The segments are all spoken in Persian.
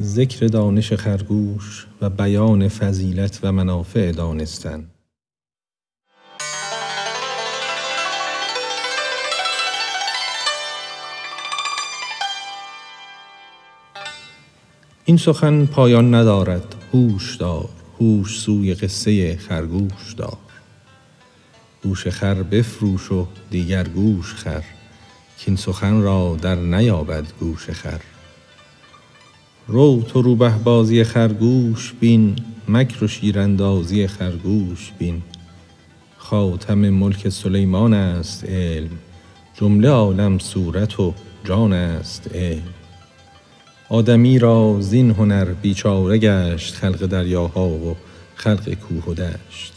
ذکر دانش خرگوش و بیان فضیلت و منافع دانستن. این سخن پایان ندارد هوش دار هوش سوی قصه خرگوش دار. گوش خر بفروش و دیگر گوش خر کاین سخن را در نیابد گوش خر. رو تو روبه بازی خرگوش بین مکر و شیراندازی خرگوش بین. خاتم ملک سلیمان است علم جمله عالم صورت و جان است علم. آدمی را زین هنر بیچاره گشت خلق دریاها و خلق کوه و دشت.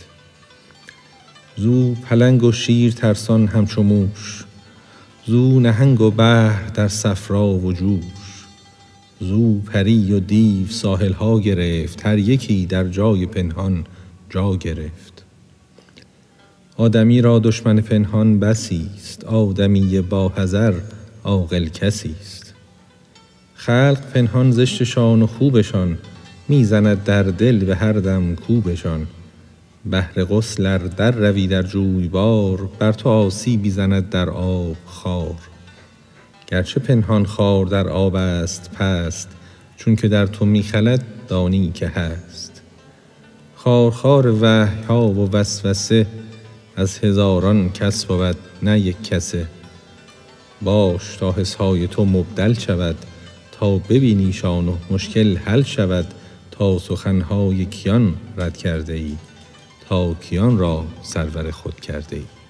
زو پلنگ و شیر ترسان همچو موش زو نهنگ و بحر در صفرا و جوش. زو پری و دیو ساحل ها گرفت هر یکی در جای پنهان جا گرفت. آدمی را دشمن پنهان بسی ست آدمی باحذر عاقل کسی ست خلق پنهان زشتشان و خوبشان می زند در دل به هر دم کوبشان. بهر غسل ار درروی در جویبار بر تو آسیبی زند در آب خار. گرچه پنهان خار در آب است پست چونک در تو می خلد دانی که هست. خارخار وحی ها و وسوسه از هزاران کس بود نه یک کسه. باش تا حس های تو مبدل شود تا ببینیشان و مشکل حل شود تا سخن های کیان رد کرده ای تا کیان را سرور خود کرده ای.